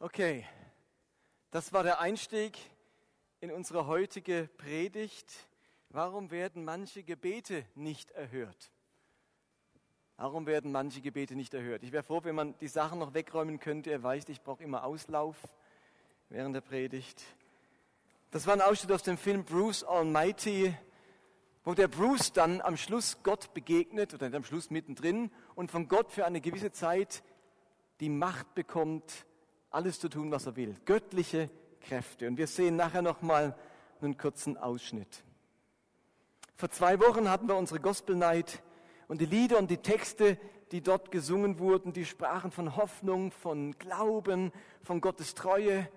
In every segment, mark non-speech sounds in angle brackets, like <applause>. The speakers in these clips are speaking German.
Okay, das war der Einstieg in unsere heutige Predigt. Warum werden manche Gebete nicht erhört? Warum werden manche Gebete nicht erhört? Ich wäre froh, wenn man die Sachen noch wegräumen könnte. Ihr weißt, ich brauche immer Auslauf während der Predigt. Das war ein Ausschnitt aus dem Film Bruce Almighty, wo der Bruce dann am Schluss Gott begegnet oder am Schluss mittendrin und von Gott für eine gewisse Zeit die Macht bekommt, alles zu tun, was er will. Göttliche Kräfte. Und wir sehen nachher nochmal einen kurzen Ausschnitt. Vor zwei Wochen hatten wir unsere Gospel Night und die Lieder und die Texte, die dort gesungen wurden, die sprachen von Hoffnung, von Glauben, von Gottes Treue.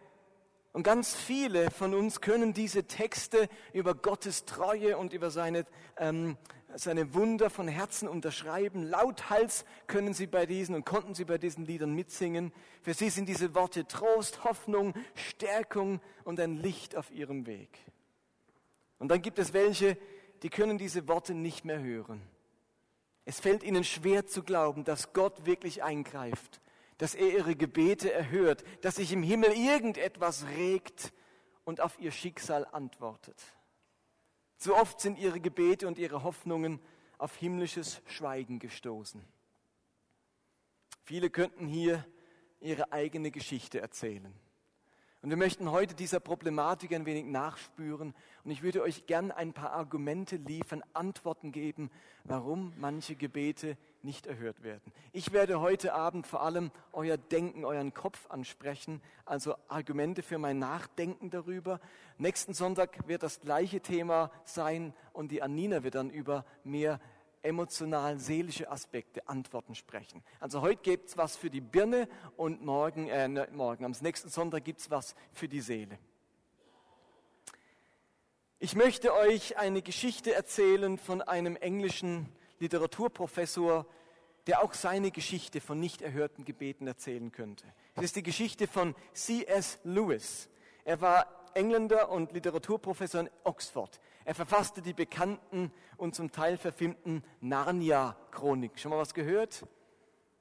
Und ganz viele von uns können diese Texte über Gottes Treue und über seine ähm, seine Wunder von Herzen unterschreiben. Lauthals können sie bei diesen und konnten sie bei diesen Liedern mitsingen. Für sie sind diese Worte Trost, Hoffnung, Stärkung und ein Licht auf ihrem Weg. Und dann gibt es welche, die können diese Worte nicht mehr hören. Es fällt ihnen schwer zu glauben, dass Gott wirklich eingreift, dass er ihre Gebete erhört, dass sich im Himmel irgendetwas regt und auf ihr Schicksal antwortet. Zu oft sind ihre Gebete und ihre Hoffnungen auf himmlisches Schweigen gestoßen. Viele könnten hier ihre eigene Geschichte erzählen. Und wir möchten heute dieser Problematik ein wenig nachspüren. Und ich würde euch gern ein paar Argumente liefern, Antworten geben, warum manche Gebete nicht erhört werden. Ich werde heute Abend vor allem euer Denken, euren Kopf ansprechen, also Argumente für mein Nachdenken darüber. Nächsten Sonntag wird das gleiche Thema sein und die Anina wird dann über mehr emotional seelische Aspekte, Antworten sprechen. Also heute gibt es was für die Birne und morgen, äh, ne, morgen am nächsten Sonntag gibt es was für die Seele. Ich möchte euch eine Geschichte erzählen von einem englischen Literaturprofessor, der auch seine Geschichte von nicht erhörten Gebeten erzählen könnte. Es ist die Geschichte von C.S. Lewis. Er war Engländer und Literaturprofessor in Oxford. Er verfasste die bekannten und zum Teil verfilmten Narnia-Chronik. Schon mal was gehört?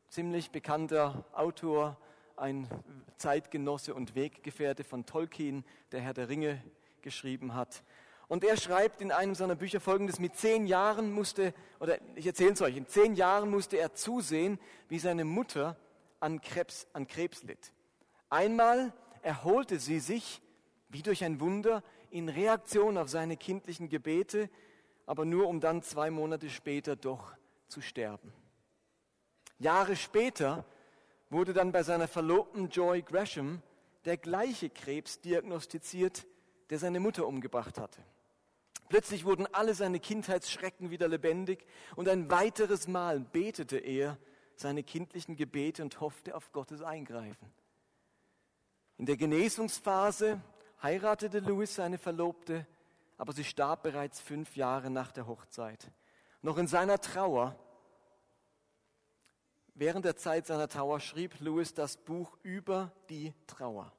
Ziemlich bekannter Autor, ein Zeitgenosse und Weggefährte von Tolkien, der Herr der Ringe geschrieben hat. Und er schreibt in einem seiner Bücher folgendes, mit zehn Jahren musste, oder ich erzähle es euch, in zehn Jahren musste er zusehen, wie seine Mutter an Krebs, an Krebs litt. Einmal erholte sie sich, wie durch ein Wunder, in Reaktion auf seine kindlichen Gebete, aber nur um dann zwei Monate später doch zu sterben. Jahre später wurde dann bei seiner Verlobten Joy Gresham der gleiche Krebs diagnostiziert, der seine Mutter umgebracht hatte. Plötzlich wurden alle seine Kindheitsschrecken wieder lebendig und ein weiteres Mal betete er seine kindlichen Gebete und hoffte auf Gottes Eingreifen. In der Genesungsphase heiratete Louis seine Verlobte, aber sie starb bereits fünf Jahre nach der Hochzeit. Noch in seiner Trauer, während der Zeit seiner Trauer, schrieb Louis das Buch über die Trauer.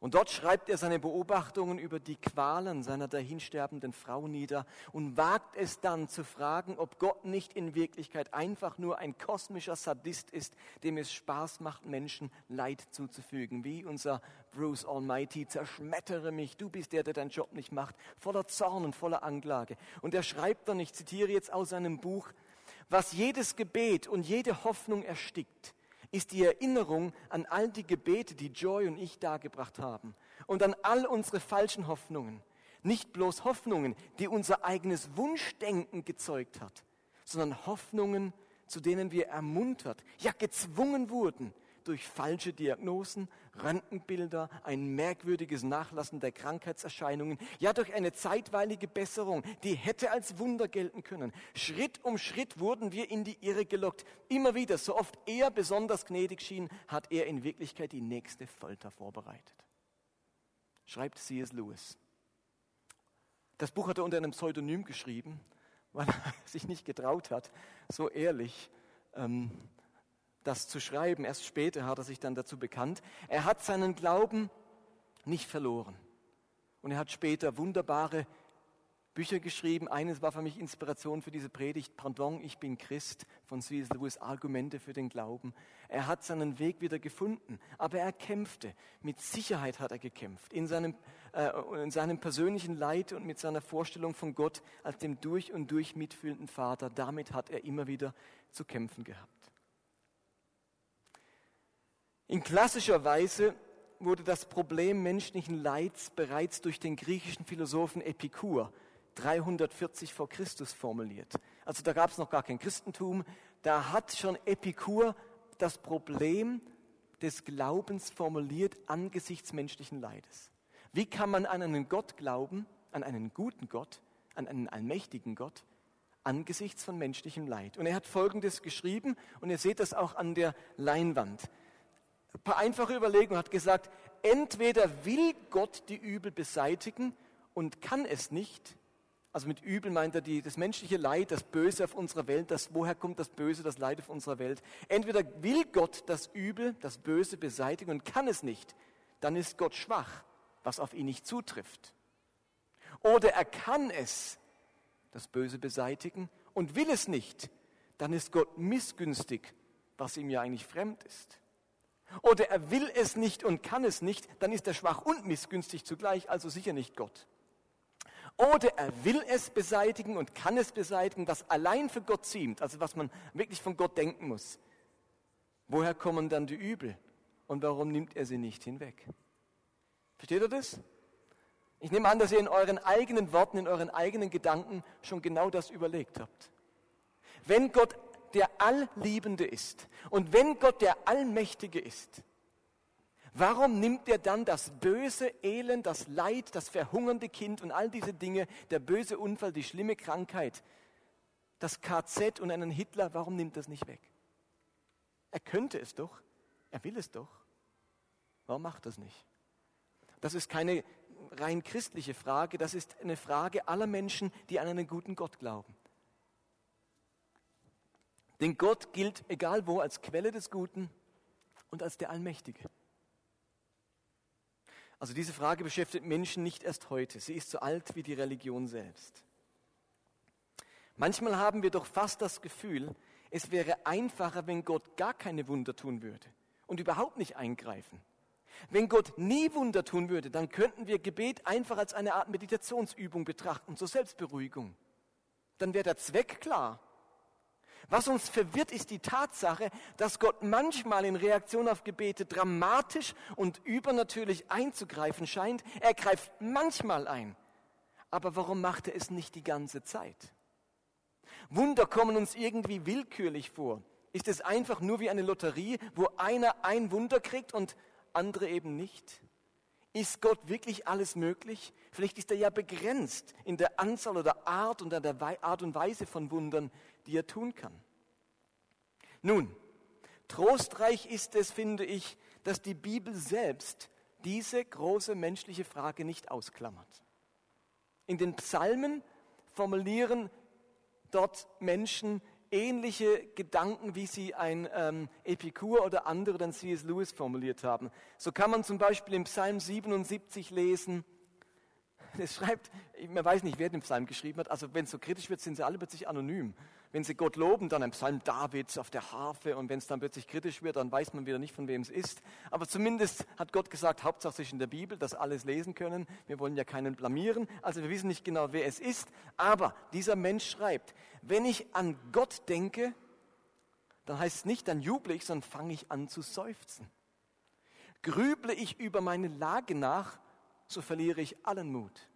Und dort schreibt er seine Beobachtungen über die Qualen seiner dahinsterbenden Frau nieder und wagt es dann zu fragen, ob Gott nicht in Wirklichkeit einfach nur ein kosmischer Sadist ist, dem es Spaß macht, Menschen Leid zuzufügen. Wie unser Bruce Almighty, zerschmettere mich, du bist der, der deinen Job nicht macht, voller Zorn und voller Anklage. Und er schreibt dann, ich zitiere jetzt aus seinem Buch, was jedes Gebet und jede Hoffnung erstickt, ist die Erinnerung an all die Gebete, die Joy und ich dargebracht haben und an all unsere falschen Hoffnungen. Nicht bloß Hoffnungen, die unser eigenes Wunschdenken gezeugt hat, sondern Hoffnungen, zu denen wir ermuntert, ja gezwungen wurden, durch falsche Diagnosen, Röntgenbilder, ein merkwürdiges Nachlassen der Krankheitserscheinungen, ja durch eine zeitweilige Besserung, die hätte als Wunder gelten können. Schritt um Schritt wurden wir in die Irre gelockt. Immer wieder, so oft er besonders gnädig schien, hat er in Wirklichkeit die nächste Folter vorbereitet. Schreibt C.S. Lewis. Das Buch hat er unter einem Pseudonym geschrieben, weil er <laughs> sich nicht getraut hat, so ehrlich ähm, das zu schreiben. Erst später hat er sich dann dazu bekannt. Er hat seinen Glauben nicht verloren. Und er hat später wunderbare Bücher geschrieben. Eines war für mich Inspiration für diese Predigt. Pardon, ich bin Christ von C.S. Lewis, Argumente für den Glauben. Er hat seinen Weg wieder gefunden, aber er kämpfte. Mit Sicherheit hat er gekämpft. In seinem, äh, in seinem persönlichen Leid und mit seiner Vorstellung von Gott als dem durch und durch mitfühlenden Vater. Damit hat er immer wieder zu kämpfen gehabt. In klassischer Weise wurde das Problem menschlichen Leids bereits durch den griechischen Philosophen Epikur 340 vor Christus formuliert. Also da gab es noch gar kein Christentum. Da hat schon Epikur das Problem des Glaubens formuliert angesichts menschlichen Leides. Wie kann man an einen Gott glauben, an einen guten Gott, an einen allmächtigen Gott, angesichts von menschlichem Leid? Und er hat Folgendes geschrieben, und ihr seht das auch an der Leinwand. Ein paar einfache Überlegungen hat gesagt, entweder will Gott die Übel beseitigen und kann es nicht, also mit übel meint er die, das menschliche Leid, das Böse auf unserer Welt. Das, woher kommt das Böse, das Leid auf unserer Welt? Entweder will Gott das Übel, das Böse beseitigen und kann es nicht, dann ist Gott schwach, was auf ihn nicht zutrifft. Oder er kann es, das Böse beseitigen und will es nicht, dann ist Gott missgünstig, was ihm ja eigentlich fremd ist. Oder er will es nicht und kann es nicht, dann ist er schwach und missgünstig zugleich, also sicher nicht Gott. Oder er will es beseitigen und kann es beseitigen, was allein für Gott ziemt, also was man wirklich von Gott denken muss. Woher kommen dann die Übel und warum nimmt er sie nicht hinweg? Versteht ihr das? Ich nehme an, dass ihr in euren eigenen Worten, in euren eigenen Gedanken schon genau das überlegt habt. Wenn Gott der Allliebende ist und wenn Gott der Allmächtige ist, Warum nimmt er dann das böse Elend, das Leid, das verhungernde Kind und all diese Dinge, der böse Unfall, die schlimme Krankheit, das KZ und einen Hitler, warum nimmt das nicht weg? Er könnte es doch, er will es doch. Warum macht das nicht? Das ist keine rein christliche Frage, das ist eine Frage aller Menschen, die an einen guten Gott glauben. Denn Gott gilt, egal wo, als Quelle des Guten und als der Allmächtige. Also diese Frage beschäftigt Menschen nicht erst heute. Sie ist so alt wie die Religion selbst. Manchmal haben wir doch fast das Gefühl, es wäre einfacher, wenn Gott gar keine Wunder tun würde und überhaupt nicht eingreifen. Wenn Gott nie Wunder tun würde, dann könnten wir Gebet einfach als eine Art Meditationsübung betrachten, zur Selbstberuhigung. Dann wäre der Zweck klar. Was uns verwirrt, ist die Tatsache, dass Gott manchmal in Reaktion auf Gebete dramatisch und übernatürlich einzugreifen scheint. Er greift manchmal ein. Aber warum macht er es nicht die ganze Zeit? Wunder kommen uns irgendwie willkürlich vor. Ist es einfach nur wie eine Lotterie, wo einer ein Wunder kriegt und andere eben nicht? Ist Gott wirklich alles möglich? Vielleicht ist er ja begrenzt in der Anzahl oder Art und an der Art und Weise von Wundern, die er tun kann. Nun, trostreich ist es, finde ich, dass die Bibel selbst diese große menschliche Frage nicht ausklammert. In den Psalmen formulieren dort Menschen ähnliche Gedanken, wie sie ein ähm, Epikur oder andere dann C.S. Lewis formuliert haben. So kann man zum Beispiel im Psalm 77 lesen, <laughs> es schreibt, man weiß nicht, wer den Psalm geschrieben hat, also wenn es so kritisch wird, sind sie alle plötzlich anonym. Wenn sie Gott loben, dann ein Psalm Davids auf der Harfe und wenn es dann plötzlich kritisch wird, dann weiß man wieder nicht, von wem es ist. Aber zumindest hat Gott gesagt, hauptsächlich in der Bibel, dass alles lesen können. Wir wollen ja keinen blamieren, also wir wissen nicht genau, wer es ist. Aber dieser Mensch schreibt, wenn ich an Gott denke, dann heißt es nicht, dann juble ich, sondern fange ich an zu seufzen. Grüble ich über meine Lage nach, so verliere ich allen Mut.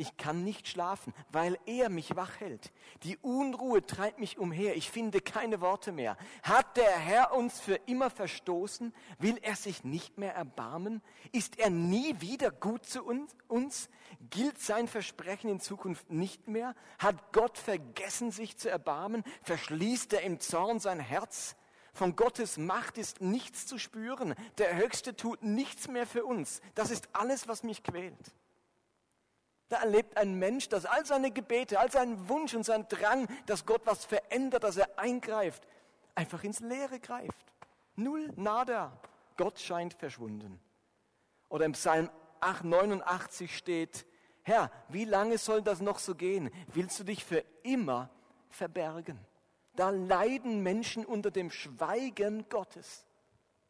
Ich kann nicht schlafen, weil er mich wach hält. Die Unruhe treibt mich umher. Ich finde keine Worte mehr. Hat der Herr uns für immer verstoßen? Will er sich nicht mehr erbarmen? Ist er nie wieder gut zu uns? Gilt sein Versprechen in Zukunft nicht mehr? Hat Gott vergessen, sich zu erbarmen? Verschließt er im Zorn sein Herz? Von Gottes Macht ist nichts zu spüren. Der Höchste tut nichts mehr für uns. Das ist alles, was mich quält. Da erlebt ein Mensch, dass all seine Gebete, all sein Wunsch und sein Drang, dass Gott was verändert, dass er eingreift, einfach ins Leere greift. Null, nada. Gott scheint verschwunden. Oder im Psalm 89 steht, Herr, wie lange soll das noch so gehen? Willst du dich für immer verbergen? Da leiden Menschen unter dem Schweigen Gottes,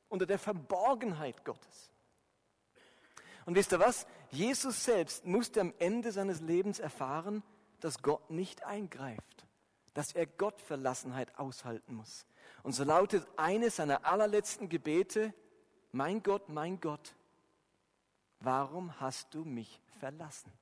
unter der Verborgenheit Gottes. Und wisst ihr was? Jesus selbst musste am Ende seines Lebens erfahren, dass Gott nicht eingreift, dass er Gottverlassenheit aushalten muss. Und so lautet eines seiner allerletzten Gebete, mein Gott, mein Gott, warum hast du mich verlassen?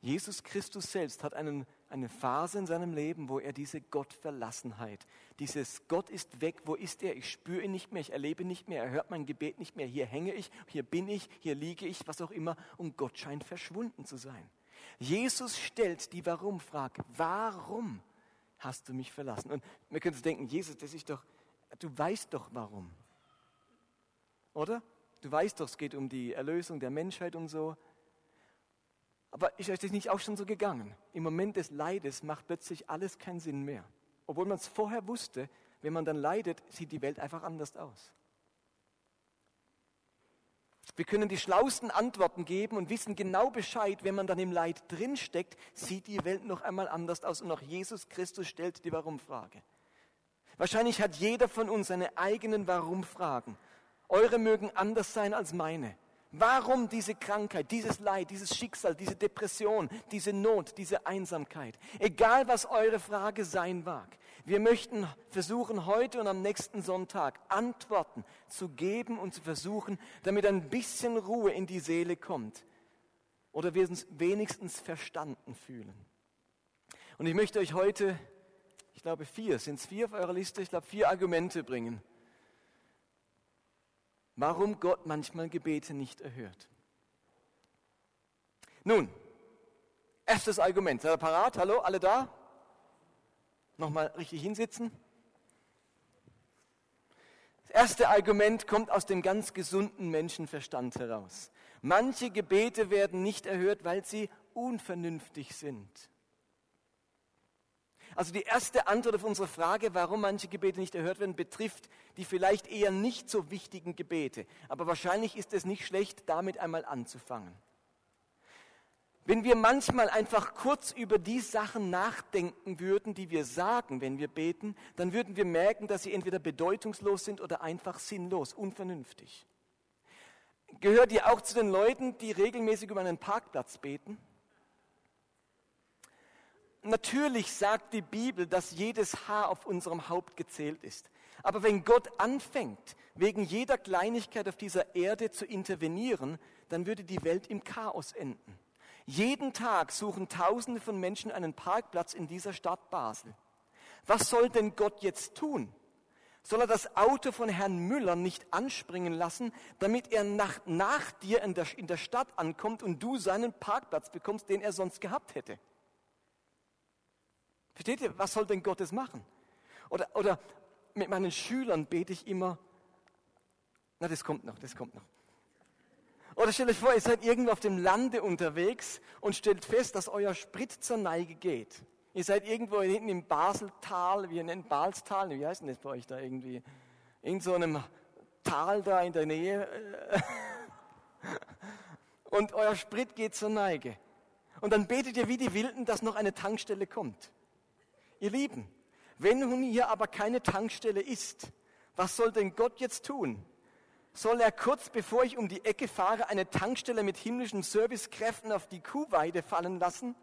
Jesus Christus selbst hat einen, eine Phase in seinem Leben, wo er diese Gottverlassenheit, dieses Gott ist weg, wo ist er? Ich spüre ihn nicht mehr, ich erlebe nicht mehr, er hört mein Gebet nicht mehr, hier hänge ich, hier bin ich, hier liege ich, was auch immer, und Gott scheint verschwunden zu sein. Jesus stellt die Warum-Frage, warum hast du mich verlassen? Und wir können uns denken, Jesus, das ist doch, du weißt doch warum. Oder? Du weißt doch, es geht um die Erlösung der Menschheit und so. Aber ist euch das nicht auch schon so gegangen? Im Moment des Leides macht plötzlich alles keinen Sinn mehr. Obwohl man es vorher wusste, wenn man dann leidet, sieht die Welt einfach anders aus. Wir können die schlausten Antworten geben und wissen genau Bescheid, wenn man dann im Leid drinsteckt, sieht die Welt noch einmal anders aus und auch Jesus Christus stellt die Warum-Frage. Wahrscheinlich hat jeder von uns seine eigenen Warum-Fragen. Eure mögen anders sein als meine. Warum diese Krankheit, dieses Leid, dieses Schicksal, diese Depression, diese Not, diese Einsamkeit? Egal was eure Frage sein mag. Wir möchten versuchen, heute und am nächsten Sonntag Antworten zu geben und zu versuchen, damit ein bisschen Ruhe in die Seele kommt. Oder wir uns wenigstens verstanden fühlen. Und ich möchte euch heute, ich glaube vier, sind es vier auf eurer Liste, ich glaube vier Argumente bringen warum Gott manchmal Gebete nicht erhört. Nun, erstes Argument. Seid ihr parat? Hallo, alle da? Nochmal richtig hinsitzen. Das erste Argument kommt aus dem ganz gesunden Menschenverstand heraus. Manche Gebete werden nicht erhört, weil sie unvernünftig sind. Also die erste Antwort auf unsere Frage, warum manche Gebete nicht erhört werden, betrifft die vielleicht eher nicht so wichtigen Gebete. Aber wahrscheinlich ist es nicht schlecht, damit einmal anzufangen. Wenn wir manchmal einfach kurz über die Sachen nachdenken würden, die wir sagen, wenn wir beten, dann würden wir merken, dass sie entweder bedeutungslos sind oder einfach sinnlos, unvernünftig. Gehört ihr auch zu den Leuten, die regelmäßig über einen Parkplatz beten? Natürlich sagt die Bibel, dass jedes Haar auf unserem Haupt gezählt ist. Aber wenn Gott anfängt, wegen jeder Kleinigkeit auf dieser Erde zu intervenieren, dann würde die Welt im Chaos enden. Jeden Tag suchen Tausende von Menschen einen Parkplatz in dieser Stadt Basel. Was soll denn Gott jetzt tun? Soll er das Auto von Herrn Müller nicht anspringen lassen, damit er nach, nach dir in der, in der Stadt ankommt und du seinen Parkplatz bekommst, den er sonst gehabt hätte? Versteht ihr, was soll denn Gottes machen? Oder, oder mit meinen Schülern bete ich immer, na, das kommt noch, das kommt noch. Oder stellt euch vor, ihr seid irgendwo auf dem Lande unterwegs und stellt fest, dass euer Sprit zur Neige geht. Ihr seid irgendwo hinten im Baseltal, wie nennt Balstal, wie heißt denn das bei euch da irgendwie? In so einem Tal da in der Nähe. <laughs> Und euer Sprit geht zur Neige. Und dann betet ihr wie die Wilden, dass noch eine Tankstelle kommt. Ihr Lieben, wenn nun hier aber keine Tankstelle ist, was soll denn Gott jetzt tun? Soll er kurz bevor ich um die Ecke fahre eine Tankstelle mit himmlischen Servicekräften auf die Kuhweide fallen lassen?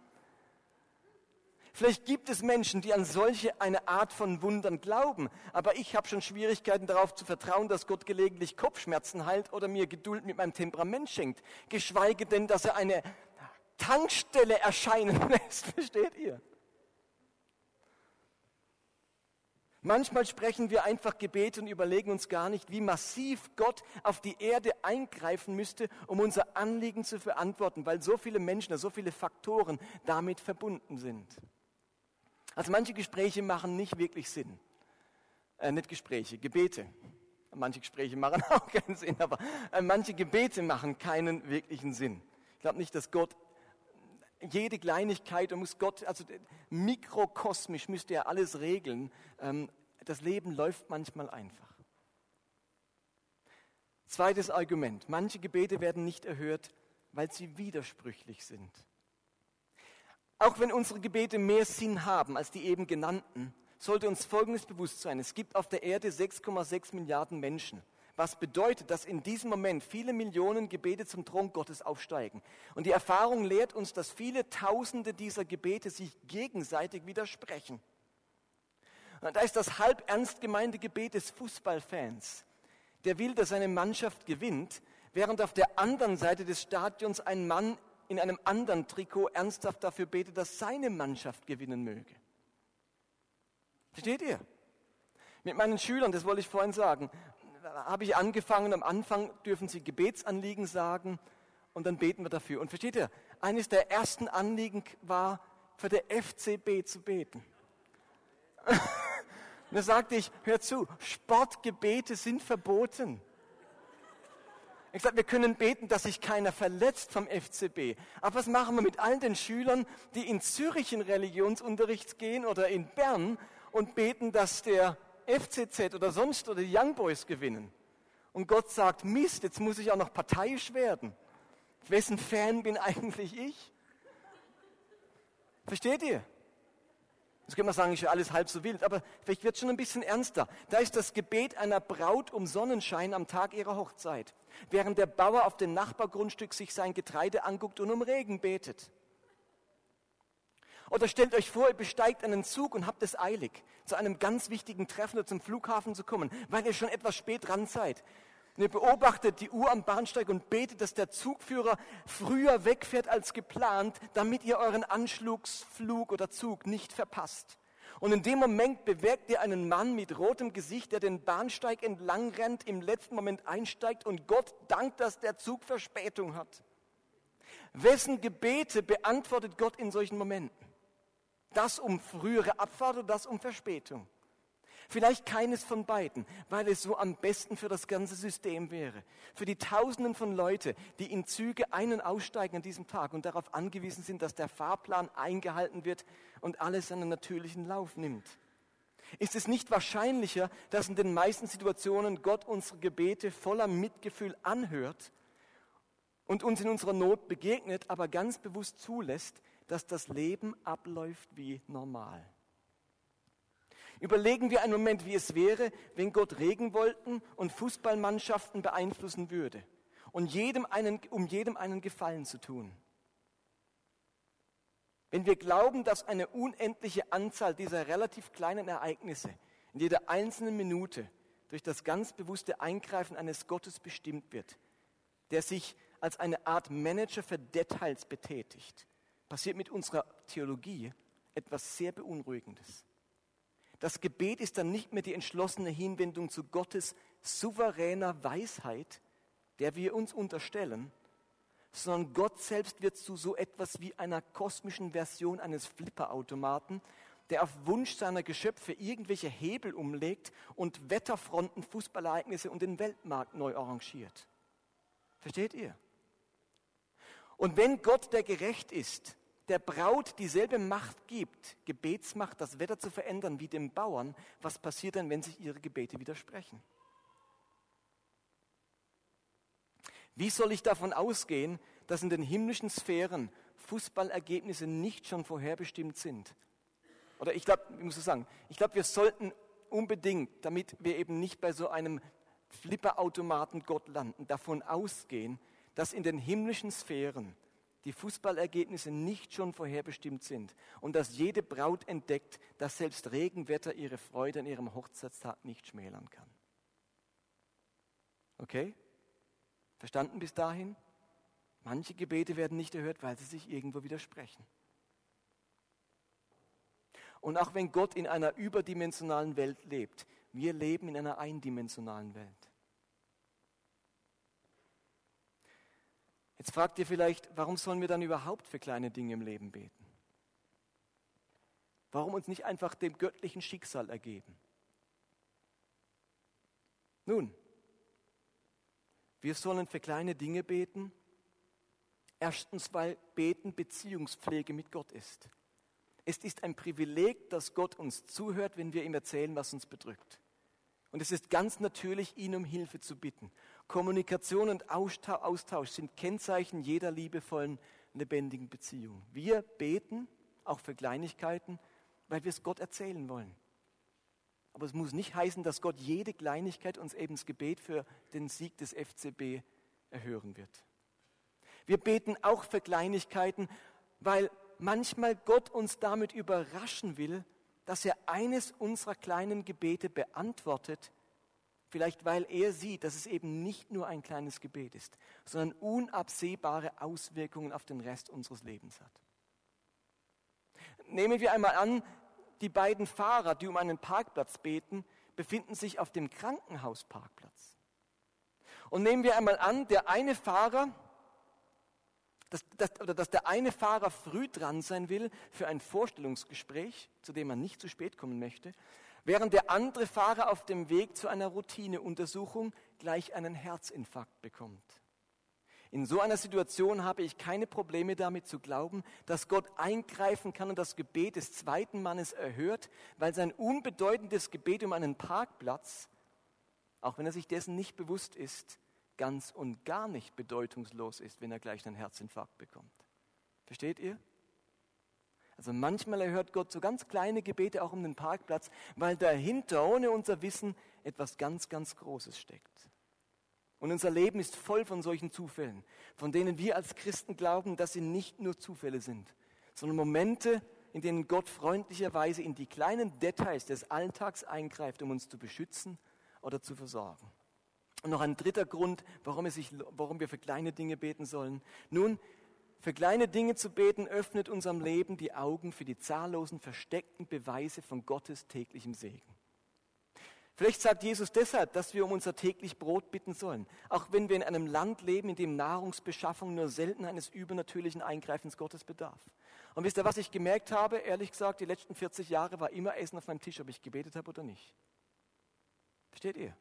Vielleicht gibt es Menschen, die an solche eine Art von Wundern glauben, aber ich habe schon Schwierigkeiten darauf zu vertrauen, dass Gott gelegentlich Kopfschmerzen heilt oder mir Geduld mit meinem Temperament schenkt, geschweige denn, dass er eine Tankstelle erscheinen <laughs> lässt, versteht ihr? Manchmal sprechen wir einfach Gebete und überlegen uns gar nicht, wie massiv Gott auf die Erde eingreifen müsste, um unser Anliegen zu verantworten, weil so viele Menschen, so viele Faktoren damit verbunden sind. Also manche Gespräche machen nicht wirklich Sinn. Äh, nicht Gespräche, Gebete. Manche Gespräche machen <laughs> auch keinen Sinn, aber äh, manche Gebete machen keinen wirklichen Sinn. Ich glaube nicht, dass Gott jede Kleinigkeit und muss Gott, also mikrokosmisch müsste er alles regeln. Ähm, das Leben läuft manchmal einfach. Zweites Argument. Manche Gebete werden nicht erhört, weil sie widersprüchlich sind. Auch wenn unsere Gebete mehr Sinn haben als die eben genannten, sollte uns Folgendes bewusst sein. Es gibt auf der Erde 6,6 Milliarden Menschen. Was bedeutet, dass in diesem Moment viele Millionen Gebete zum Thron Gottes aufsteigen. Und die Erfahrung lehrt uns, dass viele Tausende dieser Gebete sich gegenseitig widersprechen. Und da ist das halb ernst gemeinte Gebet des Fußballfans. Der will, dass seine Mannschaft gewinnt, während auf der anderen Seite des Stadions ein Mann in einem anderen Trikot ernsthaft dafür betet, dass seine Mannschaft gewinnen möge. Versteht ihr? Mit meinen Schülern, das wollte ich vorhin sagen, habe ich angefangen, am Anfang dürfen sie Gebetsanliegen sagen und dann beten wir dafür. Und versteht ihr, eines der ersten Anliegen war, für der FCB zu beten. <laughs> da sagte ich, hör zu, Sportgebete sind verboten. Ich sagte, wir können beten, dass sich keiner verletzt vom FCB. Aber was machen wir mit all den Schülern, die in Zürich in Religionsunterricht gehen oder in Bern und beten, dass der FCZ oder sonst oder die Young Boys gewinnen. Und Gott sagt, Mist, jetzt muss ich auch noch parteiisch werden. Wessen Fan bin eigentlich ich? Versteht ihr? Jetzt könnte man sagen, ja alles halb so wild, aber vielleicht wird es schon ein bisschen ernster. Da ist das Gebet einer Braut um Sonnenschein am Tag ihrer Hochzeit, während der Bauer auf dem Nachbargrundstück sich sein Getreide anguckt und um Regen betet. Oder stellt euch vor, ihr besteigt einen Zug und habt es eilig, zu einem ganz wichtigen Treffen oder zum Flughafen zu kommen, weil ihr schon etwas spät dran seid. Und ihr beobachtet die Uhr am Bahnsteig und betet, dass der Zugführer früher wegfährt als geplant, damit ihr euren Anschlugsflug oder Zug nicht verpasst. Und in dem Moment bewegt ihr einen Mann mit rotem Gesicht, der den Bahnsteig entlang rennt, im letzten Moment einsteigt und Gott dankt, dass der Zug Verspätung hat. Wessen Gebete beantwortet Gott in solchen Momenten? Das um frühere Abfahrt oder das um Verspätung? Vielleicht keines von beiden, weil es so am besten für das ganze System wäre. Für die Tausenden von Leuten, die in Züge ein- und aussteigen an diesem Tag und darauf angewiesen sind, dass der Fahrplan eingehalten wird und alles seinen natürlichen Lauf nimmt. Ist es nicht wahrscheinlicher, dass in den meisten Situationen Gott unsere Gebete voller Mitgefühl anhört und uns in unserer Not begegnet, aber ganz bewusst zulässt, dass das Leben abläuft wie normal. Überlegen wir einen Moment, wie es wäre, wenn Gott Regenwolken und Fußballmannschaften beeinflussen würde und jedem einen, um jedem einen Gefallen zu tun. Wenn wir glauben, dass eine unendliche Anzahl dieser relativ kleinen Ereignisse in jeder einzelnen Minute durch das ganz bewusste Eingreifen eines Gottes bestimmt wird, der sich als eine Art Manager für Details betätigt, passiert mit unserer Theologie etwas sehr Beunruhigendes. Das Gebet ist dann nicht mehr die entschlossene Hinwendung zu Gottes souveräner Weisheit, der wir uns unterstellen, sondern Gott selbst wird zu so etwas wie einer kosmischen Version eines Flipperautomaten, der auf Wunsch seiner Geschöpfe irgendwelche Hebel umlegt und Wetterfronten, Fußballereignisse und den Weltmarkt neu arrangiert. Versteht ihr? Und wenn Gott, der gerecht ist, der Braut dieselbe Macht gibt, Gebetsmacht, das Wetter zu verändern, wie dem Bauern, was passiert dann, wenn sich ihre Gebete widersprechen? Wie soll ich davon ausgehen, dass in den himmlischen Sphären Fußballergebnisse nicht schon vorherbestimmt sind? Oder ich glaube, ich muss so sagen, ich glaube, wir sollten unbedingt, damit wir eben nicht bei so einem Flipperautomaten Gott landen, davon ausgehen, dass in den himmlischen Sphären die Fußballergebnisse nicht schon vorherbestimmt sind und dass jede Braut entdeckt, dass selbst Regenwetter ihre Freude an ihrem Hochzeitstag nicht schmälern kann. Okay? Verstanden bis dahin? Manche Gebete werden nicht erhört, weil sie sich irgendwo widersprechen. Und auch wenn Gott in einer überdimensionalen Welt lebt, wir leben in einer eindimensionalen Welt. Jetzt fragt ihr vielleicht, warum sollen wir dann überhaupt für kleine Dinge im Leben beten? Warum uns nicht einfach dem göttlichen Schicksal ergeben? Nun, wir sollen für kleine Dinge beten. Erstens, weil Beten Beziehungspflege mit Gott ist. Es ist ein Privileg, dass Gott uns zuhört, wenn wir ihm erzählen, was uns bedrückt. Und es ist ganz natürlich, ihn um Hilfe zu bitten. Kommunikation und Austausch sind Kennzeichen jeder liebevollen, lebendigen Beziehung. Wir beten auch für Kleinigkeiten, weil wir es Gott erzählen wollen. Aber es muss nicht heißen, dass Gott jede Kleinigkeit uns eben das Gebet für den Sieg des FCB erhören wird. Wir beten auch für Kleinigkeiten, weil manchmal Gott uns damit überraschen will, dass er eines unserer kleinen Gebete beantwortet, vielleicht weil er sieht, dass es eben nicht nur ein kleines Gebet ist, sondern unabsehbare Auswirkungen auf den Rest unseres Lebens hat. Nehmen wir einmal an, die beiden Fahrer, die um einen Parkplatz beten, befinden sich auf dem Krankenhausparkplatz. Und nehmen wir einmal an, der eine Fahrer dass, dass, oder dass der eine Fahrer früh dran sein will für ein Vorstellungsgespräch, zu dem man nicht zu spät kommen möchte, während der andere Fahrer auf dem Weg zu einer Routineuntersuchung gleich einen Herzinfarkt bekommt. In so einer Situation habe ich keine Probleme damit zu glauben, dass Gott eingreifen kann und das Gebet des zweiten Mannes erhört, weil sein unbedeutendes Gebet um einen Parkplatz, auch wenn er sich dessen nicht bewusst ist, ganz und gar nicht bedeutungslos ist, wenn er gleich einen Herzinfarkt bekommt. Versteht ihr? Also manchmal erhört Gott so ganz kleine Gebete auch um den Parkplatz, weil dahinter, ohne unser Wissen, etwas ganz, ganz Großes steckt. Und unser Leben ist voll von solchen Zufällen, von denen wir als Christen glauben, dass sie nicht nur Zufälle sind, sondern Momente, in denen Gott freundlicherweise in die kleinen Details des Alltags eingreift, um uns zu beschützen oder zu versorgen. Und noch ein dritter Grund, warum, sich, warum wir für kleine Dinge beten sollen. Nun, für kleine Dinge zu beten öffnet unserem Leben die Augen für die zahllosen versteckten Beweise von Gottes täglichem Segen. Vielleicht sagt Jesus deshalb, dass wir um unser täglich Brot bitten sollen, auch wenn wir in einem Land leben, in dem Nahrungsbeschaffung nur selten eines übernatürlichen Eingreifens Gottes bedarf. Und wisst ihr, was ich gemerkt habe? Ehrlich gesagt, die letzten 40 Jahre war immer Essen auf meinem Tisch, ob ich gebetet habe oder nicht. Versteht ihr?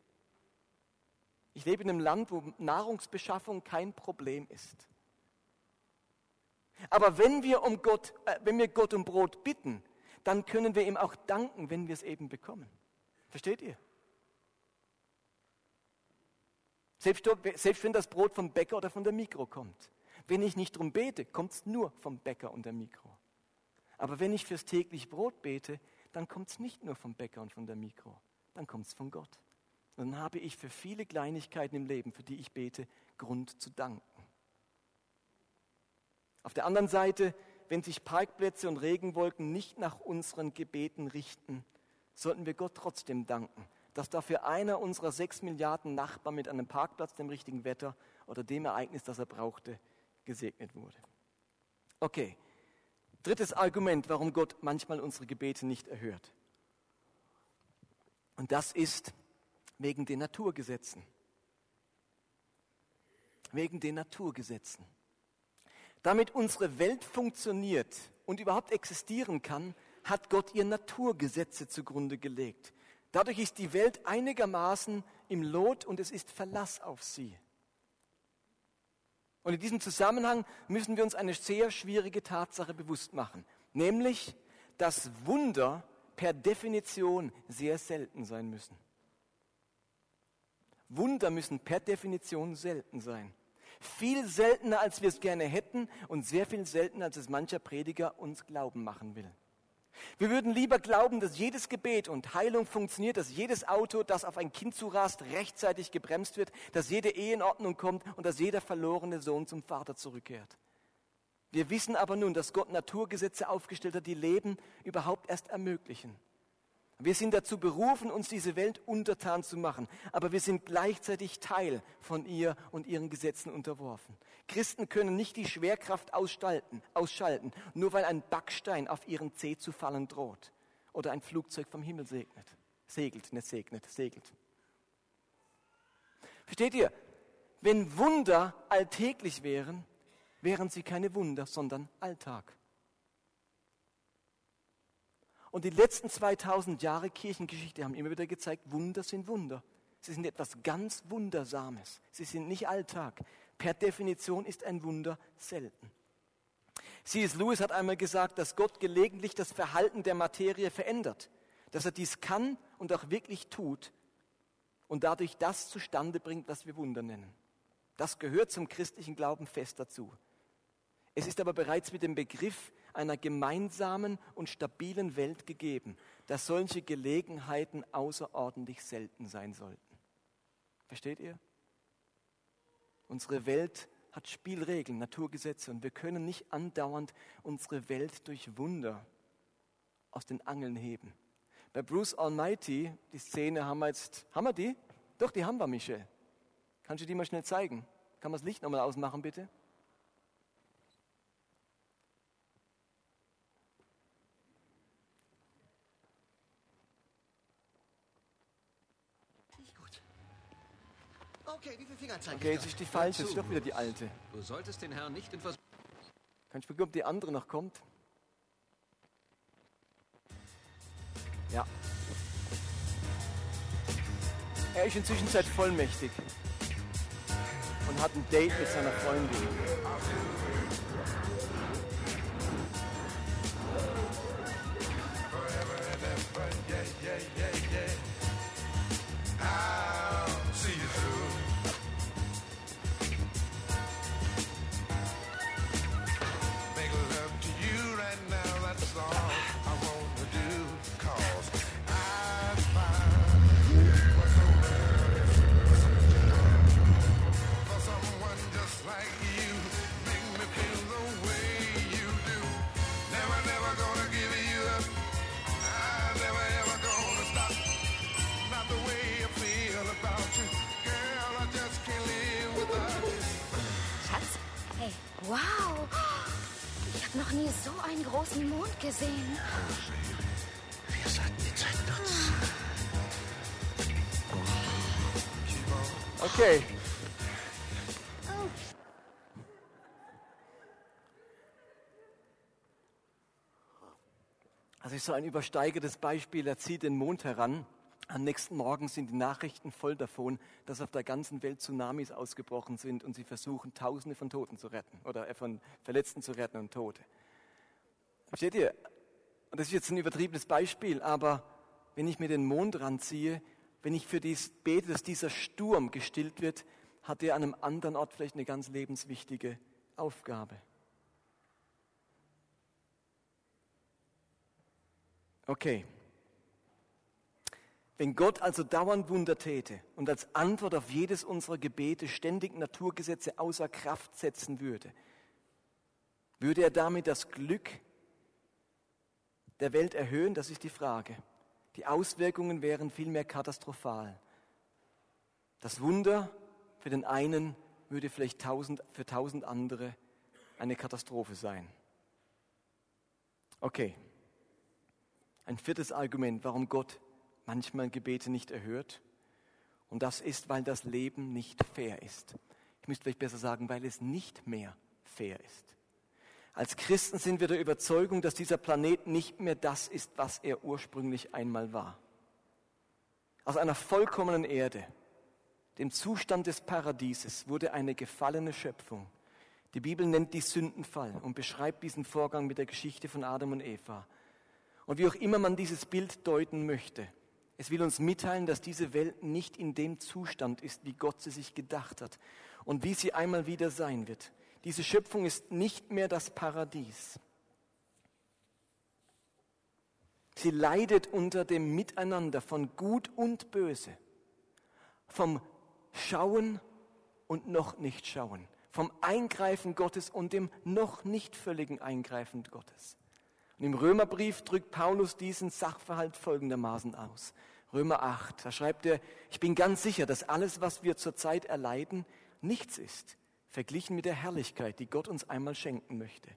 Ich lebe in einem Land, wo Nahrungsbeschaffung kein Problem ist. Aber wenn wir, um Gott, äh, wenn wir Gott um Brot bitten, dann können wir ihm auch danken, wenn wir es eben bekommen. Versteht ihr? Selbst, selbst wenn das Brot vom Bäcker oder von der Mikro kommt. Wenn ich nicht darum bete, kommt es nur vom Bäcker und der Mikro. Aber wenn ich fürs täglich Brot bete, dann kommt es nicht nur vom Bäcker und von der Mikro, dann kommt es von Gott dann habe ich für viele Kleinigkeiten im Leben, für die ich bete, Grund zu danken. Auf der anderen Seite, wenn sich Parkplätze und Regenwolken nicht nach unseren Gebeten richten, sollten wir Gott trotzdem danken, dass dafür einer unserer sechs Milliarden Nachbarn mit einem Parkplatz, dem richtigen Wetter oder dem Ereignis, das er brauchte, gesegnet wurde. Okay, drittes Argument, warum Gott manchmal unsere Gebete nicht erhört. Und das ist, Wegen den Naturgesetzen. Wegen den Naturgesetzen. Damit unsere Welt funktioniert und überhaupt existieren kann, hat Gott ihr Naturgesetze zugrunde gelegt. Dadurch ist die Welt einigermaßen im Lot und es ist Verlass auf sie. Und in diesem Zusammenhang müssen wir uns eine sehr schwierige Tatsache bewusst machen, nämlich, dass Wunder per Definition sehr selten sein müssen. Wunder müssen per Definition selten sein. Viel seltener, als wir es gerne hätten und sehr viel seltener, als es mancher Prediger uns glauben machen will. Wir würden lieber glauben, dass jedes Gebet und Heilung funktioniert, dass jedes Auto, das auf ein Kind zurast, rechtzeitig gebremst wird, dass jede Ehe in Ordnung kommt und dass jeder verlorene Sohn zum Vater zurückkehrt. Wir wissen aber nun, dass Gott Naturgesetze aufgestellt hat, die Leben überhaupt erst ermöglichen. Wir sind dazu berufen, uns diese Welt untertan zu machen, aber wir sind gleichzeitig Teil von ihr und ihren Gesetzen unterworfen. Christen können nicht die Schwerkraft ausschalten, nur weil ein Backstein auf ihren Zeh zu fallen droht oder ein Flugzeug vom Himmel segnet. Segelt, nicht segnet, segelt. Versteht ihr? Wenn Wunder alltäglich wären, wären sie keine Wunder, sondern Alltag. Und die letzten 2000 Jahre Kirchengeschichte haben immer wieder gezeigt, Wunder sind Wunder. Sie sind etwas ganz Wundersames. Sie sind nicht Alltag. Per Definition ist ein Wunder selten. C.S. Lewis hat einmal gesagt, dass Gott gelegentlich das Verhalten der Materie verändert, dass er dies kann und auch wirklich tut, und dadurch das zustande bringt, was wir Wunder nennen. Das gehört zum christlichen Glauben fest dazu. Es ist aber bereits mit dem Begriff einer gemeinsamen und stabilen Welt gegeben, dass solche Gelegenheiten außerordentlich selten sein sollten. Versteht ihr? Unsere Welt hat Spielregeln, Naturgesetze und wir können nicht andauernd unsere Welt durch Wunder aus den Angeln heben. Bei Bruce Almighty, die Szene haben wir jetzt, haben wir die? Doch, die haben wir, Michel. Kannst du die mal schnell zeigen? Kann man das Licht nochmal ausmachen, bitte? Okay, wie viele Finger zeigen Okay, jetzt ist die falsche, ist doch wieder die alte. Du solltest den Herrn nicht in Vers Kannst du gucken, ob die andere noch kommt? Ja. Er ist inzwischen Zeit vollmächtig und hat ein Date mit seiner Freundin. Wow! Ich habe noch nie so einen großen Mond gesehen. Wir sollten die Zeit nutzen. Okay. Also ist so ein übersteigertes Beispiel. Er zieht den Mond heran. Am nächsten Morgen sind die Nachrichten voll davon, dass auf der ganzen Welt Tsunamis ausgebrochen sind und sie versuchen, Tausende von Toten zu retten oder äh, von Verletzten zu retten und Tote. Versteht ihr? Und das ist jetzt ein übertriebenes Beispiel, aber wenn ich mir den Mond ranziehe, wenn ich für dies bete, dass dieser Sturm gestillt wird, hat er an einem anderen Ort vielleicht eine ganz lebenswichtige Aufgabe. Okay. Wenn Gott also dauernd Wunder täte und als Antwort auf jedes unserer Gebete ständig Naturgesetze außer Kraft setzen würde, würde er damit das Glück der Welt erhöhen? Das ist die Frage. Die Auswirkungen wären vielmehr katastrophal. Das Wunder für den einen würde vielleicht tausend, für tausend andere eine Katastrophe sein. Okay. Ein viertes Argument, warum Gott manchmal Gebete nicht erhört. Und das ist, weil das Leben nicht fair ist. Ich müsste vielleicht besser sagen, weil es nicht mehr fair ist. Als Christen sind wir der Überzeugung, dass dieser Planet nicht mehr das ist, was er ursprünglich einmal war. Aus einer vollkommenen Erde, dem Zustand des Paradieses, wurde eine gefallene Schöpfung. Die Bibel nennt die Sündenfall und beschreibt diesen Vorgang mit der Geschichte von Adam und Eva. Und wie auch immer man dieses Bild deuten möchte, es will uns mitteilen, dass diese Welt nicht in dem Zustand ist, wie Gott sie sich gedacht hat und wie sie einmal wieder sein wird. Diese Schöpfung ist nicht mehr das Paradies. Sie leidet unter dem Miteinander von Gut und Böse, vom Schauen und noch nicht Schauen, vom Eingreifen Gottes und dem noch nicht völligen Eingreifen Gottes. Und im Römerbrief drückt Paulus diesen Sachverhalt folgendermaßen aus. Römer 8, da schreibt er, ich bin ganz sicher, dass alles, was wir zurzeit erleiden, nichts ist, verglichen mit der Herrlichkeit, die Gott uns einmal schenken möchte.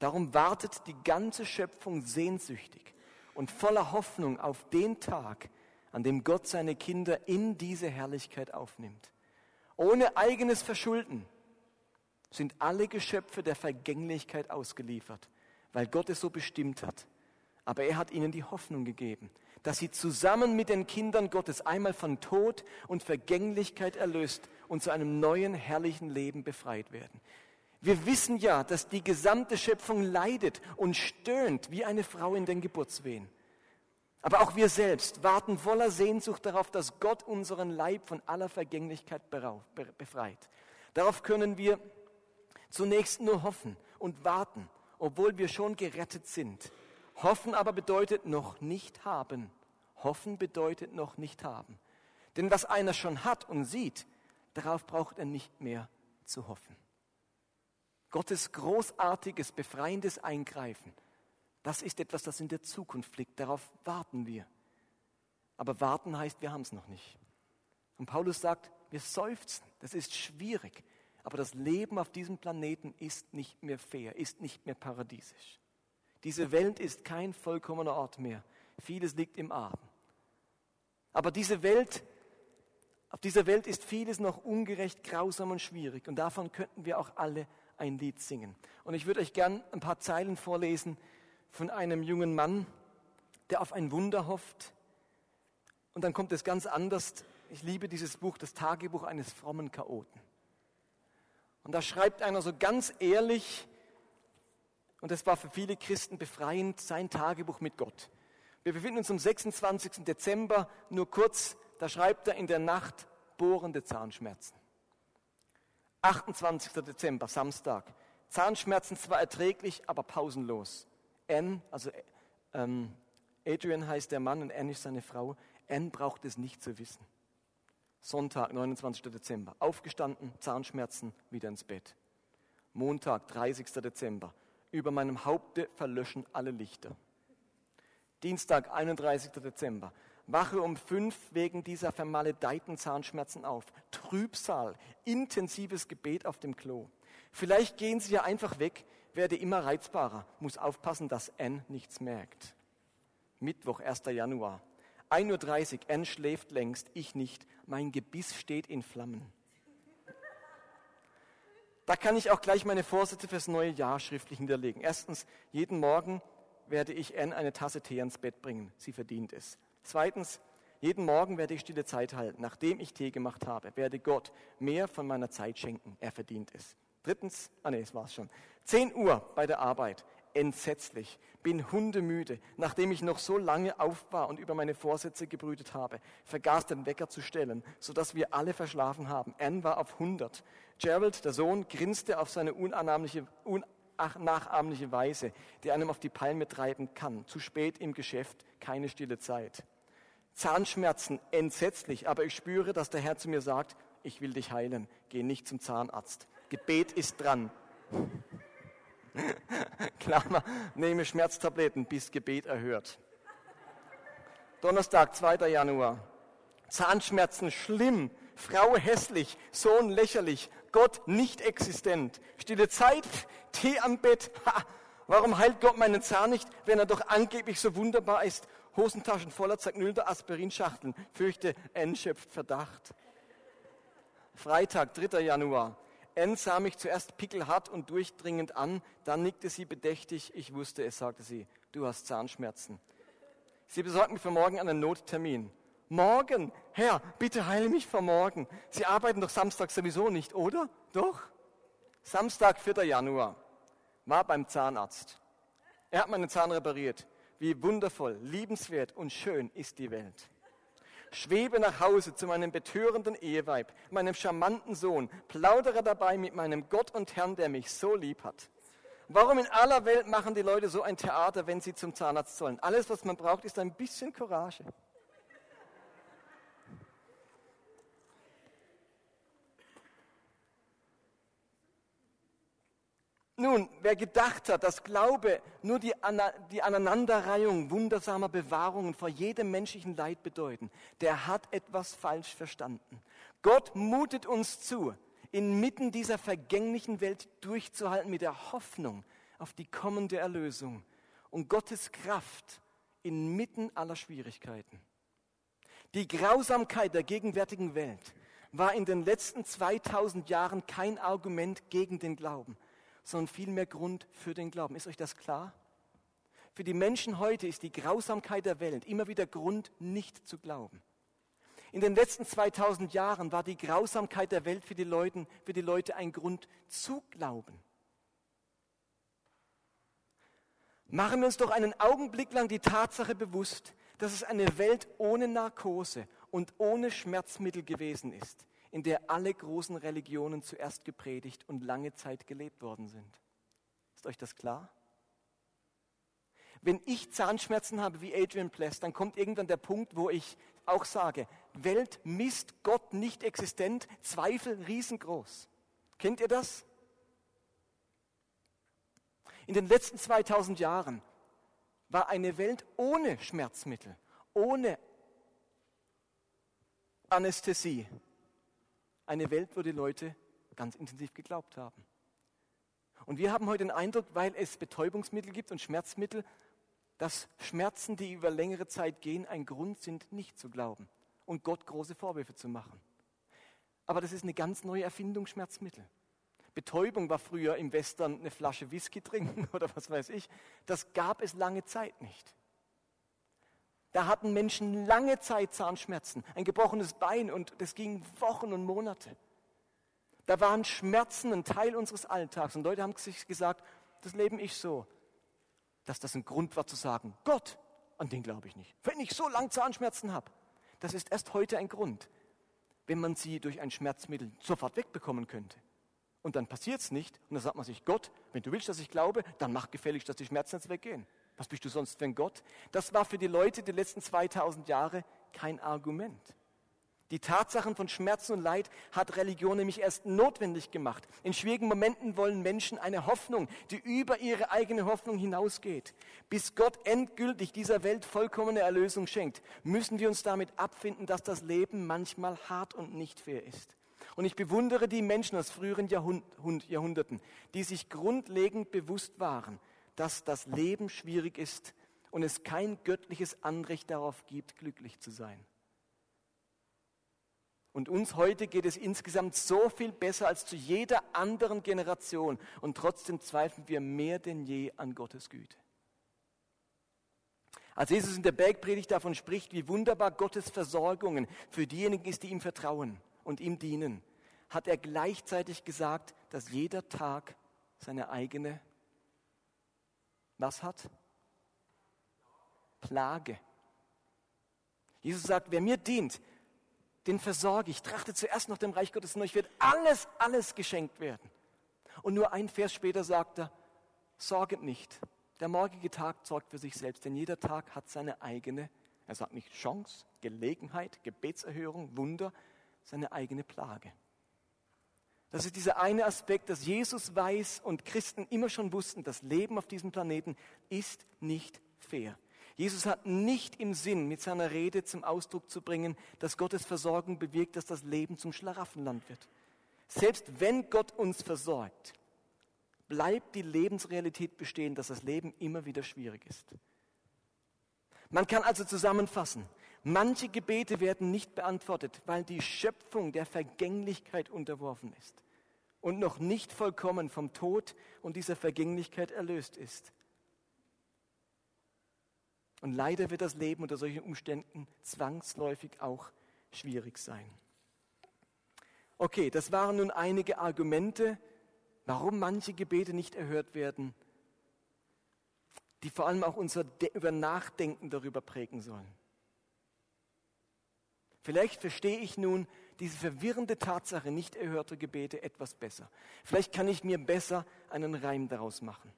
Darum wartet die ganze Schöpfung sehnsüchtig und voller Hoffnung auf den Tag, an dem Gott seine Kinder in diese Herrlichkeit aufnimmt. Ohne eigenes Verschulden sind alle Geschöpfe der Vergänglichkeit ausgeliefert weil Gott es so bestimmt hat. Aber er hat ihnen die Hoffnung gegeben, dass sie zusammen mit den Kindern Gottes einmal von Tod und Vergänglichkeit erlöst und zu einem neuen herrlichen Leben befreit werden. Wir wissen ja, dass die gesamte Schöpfung leidet und stöhnt wie eine Frau in den Geburtswehen. Aber auch wir selbst warten voller Sehnsucht darauf, dass Gott unseren Leib von aller Vergänglichkeit befreit. Darauf können wir zunächst nur hoffen und warten, obwohl wir schon gerettet sind. Hoffen aber bedeutet noch nicht haben. Hoffen bedeutet noch nicht haben. Denn was einer schon hat und sieht, darauf braucht er nicht mehr zu hoffen. Gottes großartiges, befreiendes Eingreifen, das ist etwas, das in der Zukunft liegt. Darauf warten wir. Aber warten heißt, wir haben es noch nicht. Und Paulus sagt, wir seufzen. Das ist schwierig. Aber das Leben auf diesem Planeten ist nicht mehr fair, ist nicht mehr paradiesisch. Diese Welt ist kein vollkommener Ort mehr. Vieles liegt im Argen. Aber diese Welt, auf dieser Welt ist vieles noch ungerecht, grausam und schwierig. Und davon könnten wir auch alle ein Lied singen. Und ich würde euch gern ein paar Zeilen vorlesen von einem jungen Mann, der auf ein Wunder hofft. Und dann kommt es ganz anders. Ich liebe dieses Buch, das Tagebuch eines frommen Chaoten. Und da schreibt einer so ganz ehrlich, und das war für viele Christen befreiend, sein Tagebuch mit Gott. Wir befinden uns am 26. Dezember, nur kurz, da schreibt er in der Nacht bohrende Zahnschmerzen. 28. Dezember, Samstag. Zahnschmerzen zwar erträglich, aber pausenlos. Anne, also ähm, Adrian heißt der Mann und Anne ist seine Frau. Anne braucht es nicht zu wissen. Sonntag, 29. Dezember. Aufgestanden, Zahnschmerzen, wieder ins Bett. Montag, 30. Dezember. Über meinem Haupte verlöschen alle Lichter. Dienstag, 31. Dezember. Wache um fünf wegen dieser vermaledeiten Zahnschmerzen auf. Trübsal, intensives Gebet auf dem Klo. Vielleicht gehen Sie ja einfach weg, werde immer reizbarer, muss aufpassen, dass Anne nichts merkt. Mittwoch, 1. Januar. 1.30 Uhr, Anne schläft längst, ich nicht. Mein Gebiss steht in Flammen. Da kann ich auch gleich meine Vorsätze fürs neue Jahr schriftlich hinterlegen. Erstens, jeden Morgen werde ich Anne eine Tasse Tee ans Bett bringen. Sie verdient es. Zweitens, jeden Morgen werde ich stille Zeit halten. Nachdem ich Tee gemacht habe, werde Gott mehr von meiner Zeit schenken. Er verdient es. Drittens, ah nee, es war's schon. 10 Uhr bei der Arbeit. Entsetzlich. Bin hundemüde. Nachdem ich noch so lange auf war und über meine Vorsätze gebrütet habe, vergaß den Wecker zu stellen, sodass wir alle verschlafen haben. Anne war auf 100. Gerald, der Sohn, grinste auf seine unannahmliche, unnachahmliche Weise, die einem auf die Palme treiben kann. Zu spät im Geschäft, keine stille Zeit. Zahnschmerzen, entsetzlich, aber ich spüre, dass der Herr zu mir sagt, ich will dich heilen, geh nicht zum Zahnarzt. Gebet ist dran. <laughs> Klammer, nehme Schmerztabletten, bis Gebet erhört. Donnerstag, 2. Januar. Zahnschmerzen schlimm, Frau hässlich, Sohn lächerlich, Gott nicht existent. Stille Zeit, Tee am Bett. Ha, warum heilt Gott meinen Zahn nicht, wenn er doch angeblich so wunderbar ist? Hosentaschen voller zerknüllter Aspirinschachteln. Fürchte, N schöpft Verdacht. Freitag, 3. Januar. N sah mich zuerst pickelhart und durchdringend an, dann nickte sie bedächtig. Ich wusste es, sagte sie. Du hast Zahnschmerzen. Sie besorgt mir für morgen einen Nottermin. Morgen? Herr, bitte heile mich vor morgen. Sie arbeiten doch Samstag sowieso nicht, oder? Doch? Samstag, 4. Januar. War beim Zahnarzt. Er hat meinen Zahn repariert. Wie wundervoll, liebenswert und schön ist die Welt. Schwebe nach Hause zu meinem betörenden Eheweib, meinem charmanten Sohn, plaudere dabei mit meinem Gott und Herrn, der mich so lieb hat. Warum in aller Welt machen die Leute so ein Theater, wenn sie zum Zahnarzt sollen? Alles, was man braucht, ist ein bisschen Courage. Nun, wer gedacht hat, dass Glaube nur die, Ana die Aneinanderreihung wundersamer Bewahrungen vor jedem menschlichen Leid bedeuten, der hat etwas falsch verstanden. Gott mutet uns zu, inmitten dieser vergänglichen Welt durchzuhalten mit der Hoffnung auf die kommende Erlösung und Gottes Kraft inmitten aller Schwierigkeiten. Die Grausamkeit der gegenwärtigen Welt war in den letzten 2000 Jahren kein Argument gegen den Glauben sondern vielmehr Grund für den Glauben. Ist euch das klar? Für die Menschen heute ist die Grausamkeit der Welt immer wieder Grund, nicht zu glauben. In den letzten 2000 Jahren war die Grausamkeit der Welt für die, Leute, für die Leute ein Grund zu glauben. Machen wir uns doch einen Augenblick lang die Tatsache bewusst, dass es eine Welt ohne Narkose und ohne Schmerzmittel gewesen ist, in der alle großen Religionen zuerst gepredigt und lange Zeit gelebt worden sind. Ist euch das klar? Wenn ich Zahnschmerzen habe wie Adrian Pless, dann kommt irgendwann der Punkt, wo ich auch sage, Welt, Mist, Gott nicht existent, Zweifel riesengroß. Kennt ihr das? In den letzten 2000 Jahren war eine Welt ohne Schmerzmittel, ohne Anästhesie. Eine Welt, wo die Leute ganz intensiv geglaubt haben. Und wir haben heute den Eindruck, weil es Betäubungsmittel gibt und Schmerzmittel, dass Schmerzen, die über längere Zeit gehen, ein Grund sind, nicht zu glauben und Gott große Vorwürfe zu machen. Aber das ist eine ganz neue Erfindung, Schmerzmittel. Betäubung war früher im Western eine Flasche Whisky trinken <laughs> oder was weiß ich. Das gab es lange Zeit nicht. Da hatten Menschen lange Zeit Zahnschmerzen, ein gebrochenes Bein und das ging Wochen und Monate. Da waren Schmerzen ein Teil unseres Alltags und Leute haben sich gesagt, das leben ich so dass das ein Grund war zu sagen, Gott, an den glaube ich nicht. Wenn ich so lange Zahnschmerzen habe, das ist erst heute ein Grund, wenn man sie durch ein Schmerzmittel sofort wegbekommen könnte. Und dann passiert es nicht und dann sagt man sich, Gott, wenn du willst, dass ich glaube, dann mach gefälligst, dass die Schmerzen jetzt weggehen. Was bist du sonst für ein Gott? Das war für die Leute die letzten 2000 Jahre kein Argument. Die Tatsachen von Schmerz und Leid hat Religion nämlich erst notwendig gemacht. In schwierigen Momenten wollen Menschen eine Hoffnung, die über ihre eigene Hoffnung hinausgeht. Bis Gott endgültig dieser Welt vollkommene Erlösung schenkt, müssen wir uns damit abfinden, dass das Leben manchmal hart und nicht fair ist. Und ich bewundere die Menschen aus früheren Jahrhunderten, die sich grundlegend bewusst waren, dass das Leben schwierig ist und es kein göttliches Anrecht darauf gibt, glücklich zu sein. Und uns heute geht es insgesamt so viel besser als zu jeder anderen Generation. Und trotzdem zweifeln wir mehr denn je an Gottes Güte. Als Jesus in der Bergpredigt davon spricht, wie wunderbar Gottes Versorgungen für diejenigen ist, die ihm vertrauen und ihm dienen, hat er gleichzeitig gesagt, dass jeder Tag seine eigene, was hat? Plage. Jesus sagt, wer mir dient, den versorge ich. Trachte zuerst nach dem Reich Gottes und euch wird alles, alles geschenkt werden. Und nur ein Vers später sagt er, sorget nicht. Der morgige Tag sorgt für sich selbst, denn jeder Tag hat seine eigene, er sagt nicht Chance, Gelegenheit, Gebetserhörung, Wunder, seine eigene Plage. Das ist dieser eine Aspekt, dass Jesus weiß und Christen immer schon wussten, das Leben auf diesem Planeten ist nicht fair. Jesus hat nicht im Sinn, mit seiner Rede zum Ausdruck zu bringen, dass Gottes Versorgung bewirkt, dass das Leben zum Schlaraffenland wird. Selbst wenn Gott uns versorgt, bleibt die Lebensrealität bestehen, dass das Leben immer wieder schwierig ist. Man kann also zusammenfassen, manche Gebete werden nicht beantwortet, weil die Schöpfung der Vergänglichkeit unterworfen ist und noch nicht vollkommen vom Tod und dieser Vergänglichkeit erlöst ist. Und leider wird das Leben unter solchen Umständen zwangsläufig auch schwierig sein. Okay, das waren nun einige Argumente, warum manche Gebete nicht erhört werden, die vor allem auch unser über Nachdenken darüber prägen sollen. Vielleicht verstehe ich nun diese verwirrende Tatsache nicht erhörter Gebete etwas besser. Vielleicht kann ich mir besser einen Reim daraus machen.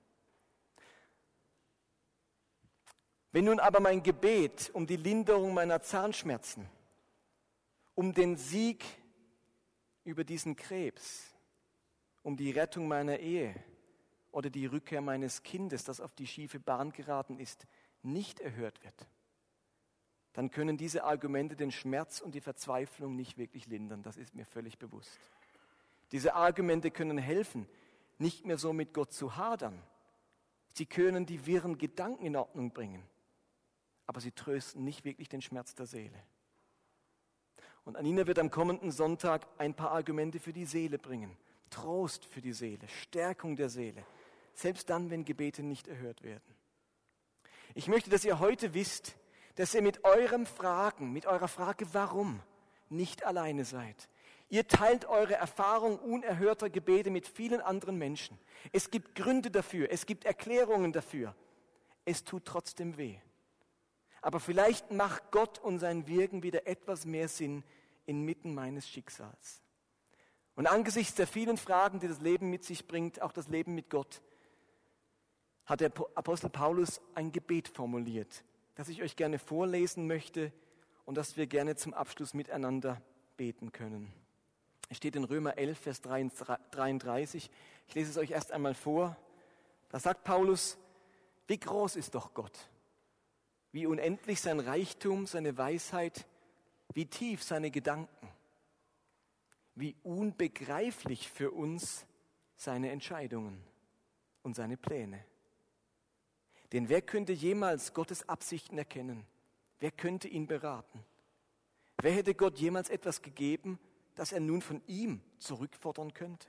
Wenn nun aber mein Gebet um die Linderung meiner Zahnschmerzen, um den Sieg über diesen Krebs, um die Rettung meiner Ehe oder die Rückkehr meines Kindes, das auf die schiefe Bahn geraten ist, nicht erhört wird, dann können diese Argumente den Schmerz und die Verzweiflung nicht wirklich lindern. Das ist mir völlig bewusst. Diese Argumente können helfen, nicht mehr so mit Gott zu hadern. Sie können die wirren Gedanken in Ordnung bringen aber sie trösten nicht wirklich den Schmerz der Seele. Und Anina wird am kommenden Sonntag ein paar Argumente für die Seele bringen. Trost für die Seele, Stärkung der Seele, selbst dann, wenn Gebete nicht erhört werden. Ich möchte, dass ihr heute wisst, dass ihr mit eurem Fragen, mit eurer Frage warum, nicht alleine seid. Ihr teilt eure Erfahrung unerhörter Gebete mit vielen anderen Menschen. Es gibt Gründe dafür, es gibt Erklärungen dafür. Es tut trotzdem weh. Aber vielleicht macht Gott und sein Wirken wieder etwas mehr Sinn inmitten meines Schicksals. Und angesichts der vielen Fragen, die das Leben mit sich bringt, auch das Leben mit Gott, hat der Apostel Paulus ein Gebet formuliert, das ich euch gerne vorlesen möchte und das wir gerne zum Abschluss miteinander beten können. Es steht in Römer 11, Vers 33. Ich lese es euch erst einmal vor. Da sagt Paulus, wie groß ist doch Gott? Wie unendlich sein Reichtum, seine Weisheit, wie tief seine Gedanken, wie unbegreiflich für uns seine Entscheidungen und seine Pläne. Denn wer könnte jemals Gottes Absichten erkennen? Wer könnte ihn beraten? Wer hätte Gott jemals etwas gegeben, das er nun von ihm zurückfordern könnte?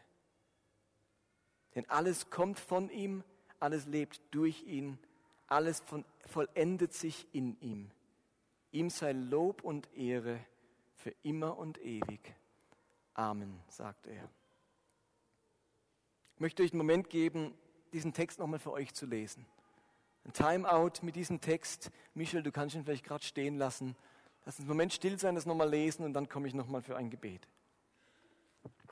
Denn alles kommt von ihm, alles lebt durch ihn, alles von, vollendet sich in ihm. Ihm sei Lob und Ehre für immer und ewig. Amen, sagt er. Ich möchte euch einen Moment geben, diesen Text nochmal für euch zu lesen. Ein Timeout mit diesem Text. Michel, du kannst ihn vielleicht gerade stehen lassen. Lass uns einen Moment still sein, das nochmal lesen und dann komme ich nochmal für ein Gebet.